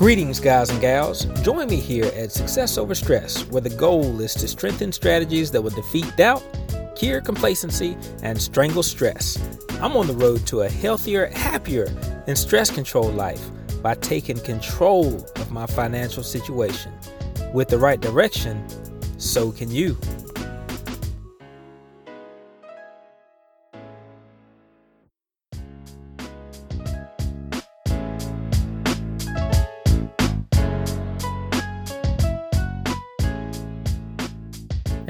Greetings, guys and gals. Join me here at Success Over Stress, where the goal is to strengthen strategies that will defeat doubt, cure complacency, and strangle stress. I'm on the road to a healthier, happier, and stress controlled life by taking control of my financial situation. With the right direction, so can you.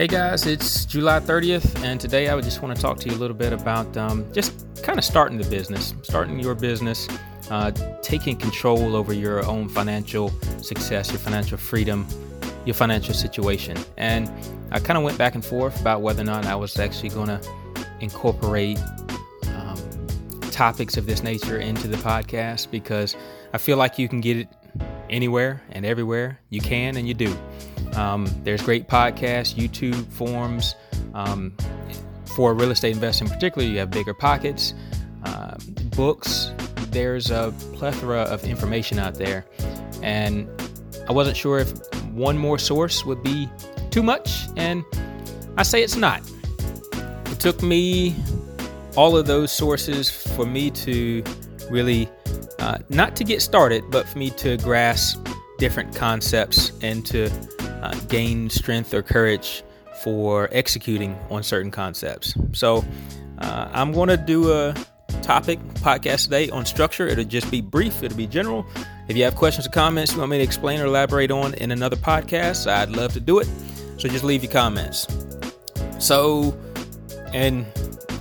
Hey guys, it's July 30th, and today I would just want to talk to you a little bit about um, just kind of starting the business, starting your business, uh, taking control over your own financial success, your financial freedom, your financial situation. And I kind of went back and forth about whether or not I was actually going to incorporate um, topics of this nature into the podcast because I feel like you can get it anywhere and everywhere. You can and you do. Um, there's great podcasts, YouTube forums. Um, for real estate investing, particularly, you have BiggerPockets, uh, books. There's a plethora of information out there, and I wasn't sure if one more source would be too much, and I say it's not. It took me all of those sources for me to really uh, not to get started, but for me to grasp different concepts and to uh, gain strength or courage for executing on certain concepts. So, uh, I'm going to do a topic podcast today on structure. It'll just be brief, it'll be general. If you have questions or comments you want me to explain or elaborate on in another podcast, I'd love to do it. So, just leave your comments. So, and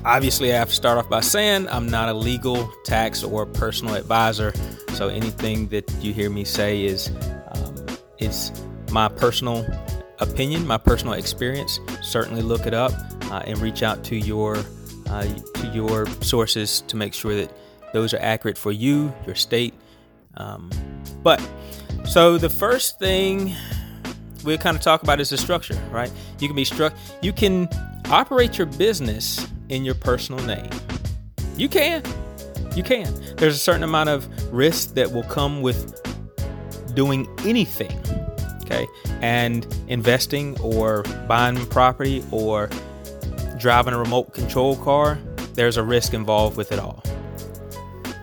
obviously, I have to start off by saying I'm not a legal, tax, or personal advisor. So, anything that you hear me say is um, it's my personal opinion, my personal experience, certainly look it up uh, and reach out to your uh, to your sources to make sure that those are accurate for you, your state. Um, but so the first thing we'll kind of talk about is the structure, right? You can be struck. You can operate your business in your personal name. You can. You can. There's a certain amount of risk that will come with doing anything okay? And investing or buying property or driving a remote control car, there's a risk involved with it all.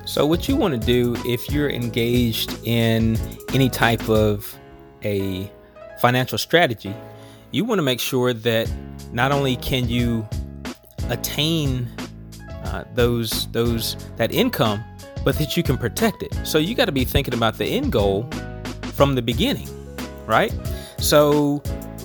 So, what you want to do if you're engaged in any type of a financial strategy, you want to make sure that not only can you attain uh, those those that income, but that you can protect it. So you got to be thinking about the end goal from the beginning right? So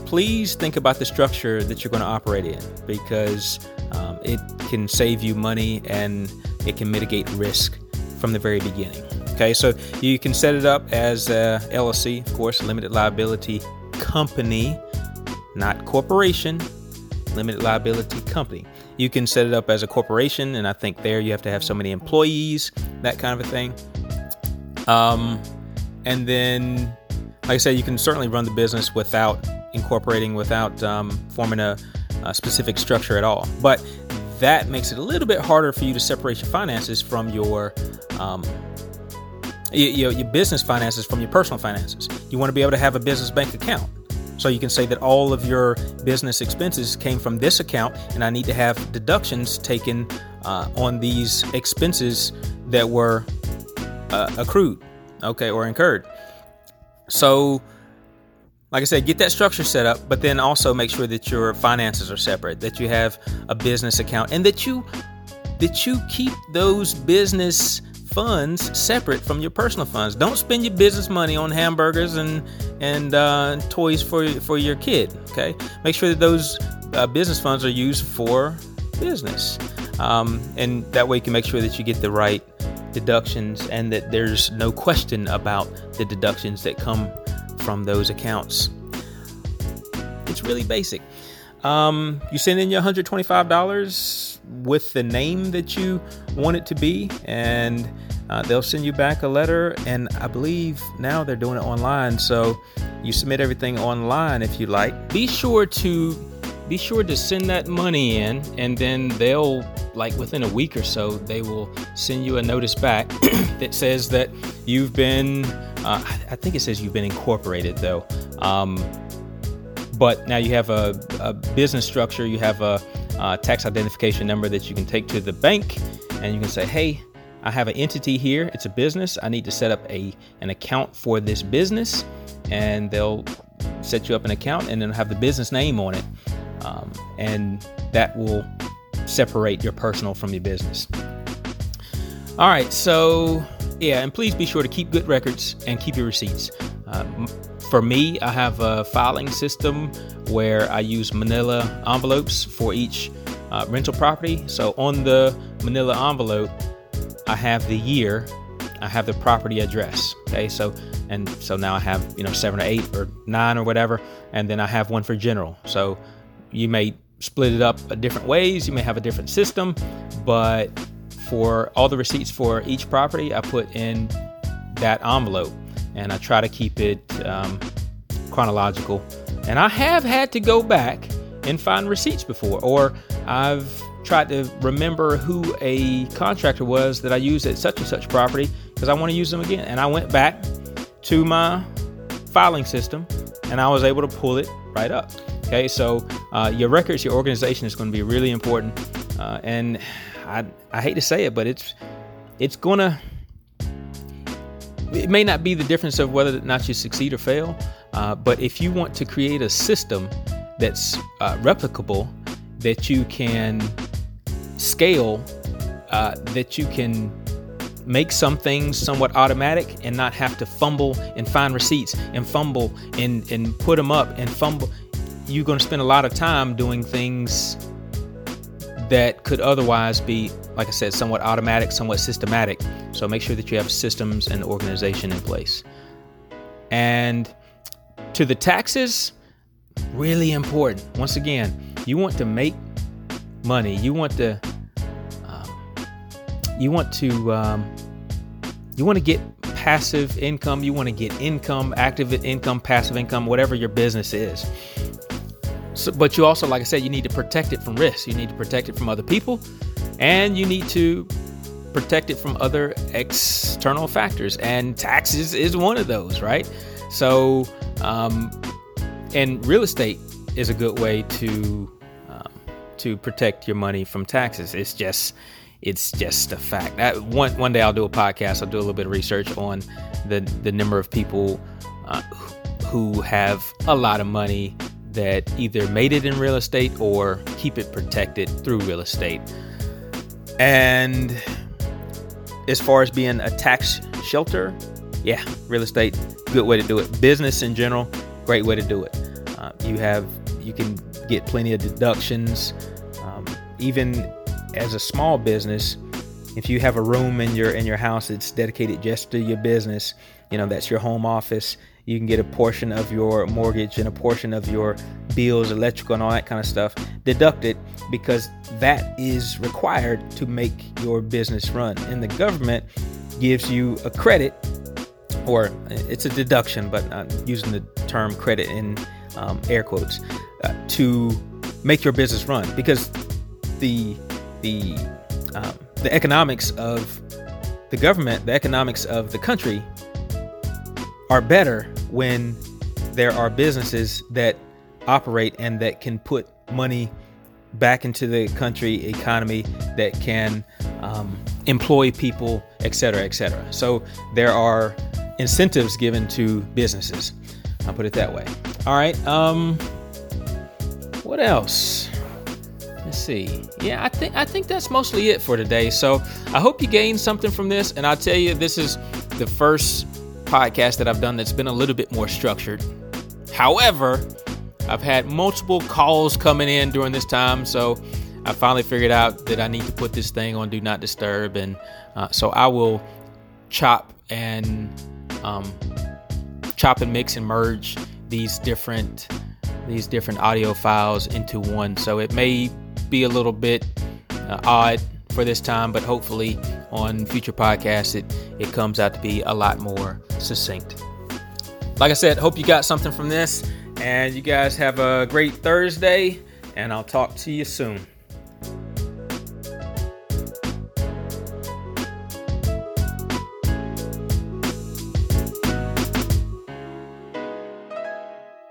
please think about the structure that you're going to operate in because um, it can save you money and it can mitigate risk from the very beginning. Okay, so you can set it up as a LLC, of course, limited liability company, not corporation, limited liability company. You can set it up as a corporation, and I think there you have to have so many employees, that kind of a thing. Um, and then like I said, you can certainly run the business without incorporating, without um, forming a, a specific structure at all. But that makes it a little bit harder for you to separate your finances from your um, your, your, business finances from your personal finances. You want to be able to have a business bank account. So you can say that all of your business expenses came from this account, and I need to have deductions taken uh, on these expenses that were uh, accrued, okay, or incurred. So, like I said, get that structure set up, but then also make sure that your finances are separate, that you have a business account, and that you that you keep those business funds separate from your personal funds. Don't spend your business money on hamburgers and and uh, toys for for your kid. Okay, make sure that those uh, business funds are used for business, um, and that way you can make sure that you get the right deductions and that there's no question about the deductions that come from those accounts. It's really basic. Um, you send in your $125 with the name that you want it to be, and uh, they'll send you back a letter. And I believe now they're doing it online, so you submit everything online if you like. Be sure to be sure to send that money in, and then they'll like within a week or so, they will send you a notice back that says that you've been Uh, I think it says you've been incorporated though. Um, but now you have a, a, business structure. You have a, a tax identification number that you can take to the bank, and you can say, "Hey, I have an entity here. It's a business. I need to set up a an account for this business." And they'll set you up an account and then have the business name on it. Um, and that will separate your personal from your business. All right, so yeah, and please be sure to keep good records and keep your receipts. Uh, for me, I have a filing system where I use manila envelopes for each uh, rental property. So on the manila envelope, I have the year, I have the property address. Okay, so and so now I have you know seven or eight or nine or whatever, and then I have one for general. So you may split it up a different ways. You may have a different system, but for all the receipts for each property, I put in that envelope, and I try to keep it um, chronological. And I have had to go back and find receipts before, or I've tried to remember who a contractor was that I used at such and such property because I want to use them again. And I went back to my filing system and I was able to pull it right up. Okay, so uh, your records, your organization is going to be really important. Uh, and I, I hate to say it, but it's it's gonna it may not be the difference of whether or not you succeed or fail, uh, but if you want to create a system that's uh, replicable, that you can scale, uh, that you can make some things somewhat automatic and not have to fumble and find receipts and fumble and, and put them up and fumble. You're going to spend a lot of time doing things that could otherwise be, like I said, somewhat automatic, somewhat systematic. So make sure that you have systems and organization in place. And to the taxes, really important. Once again, you want to make money. You want to you want to um, you want to get passive income you want to get income active income passive income whatever your business is so, but you also like i said you need to protect it from risk you need to protect it from other people and you need to protect it from other external factors and taxes is one of those right so um, and real estate is a good way to um, to protect your money from taxes it's just it's just a fact. That, one one day I'll do a podcast. I'll do a little bit of research on the the number of people uh, who have a lot of money that either made it in real estate or keep it protected through real estate. And as far as being a tax shelter, yeah, real estate, good way to do it. Business in general, great way to do it. Uh, you have you can get plenty of deductions. Um, even as a small business, if you have a room in your in your house that's dedicated just to your business, you know that's your home office. You can get a portion of your mortgage and a portion of your bills, electrical, and all that kind of stuff deducted because that is required to make your business run. And the government gives you a credit, or it's a deduction, but I'm using the term credit in um, air quotes, uh, to make your business run because the the um, the economics of the government, the economics of the country are better when there are businesses that operate and that can put money back into the country economy that can um, employ people, et cetera, et cetera. So there are incentives given to businesses. I'll put it that way. All right. Um, what else? let's see yeah i think i think that's mostly it for today so i hope you gained something from this and i'll tell you this is the first podcast that i've done that's been a little bit more structured. However i've had multiple calls coming in during this time so i finally figured out that i need to put this thing on do not disturb and uh, so i will chop and um, chop and mix and merge these different these different audio files into one. So it may be a little bit uh, odd for this time, but hopefully on future podcasts it, it comes out to be a lot more succinct. Like I said, hope you got something from this, and you guys have a great Thursday, and I'll talk to you soon.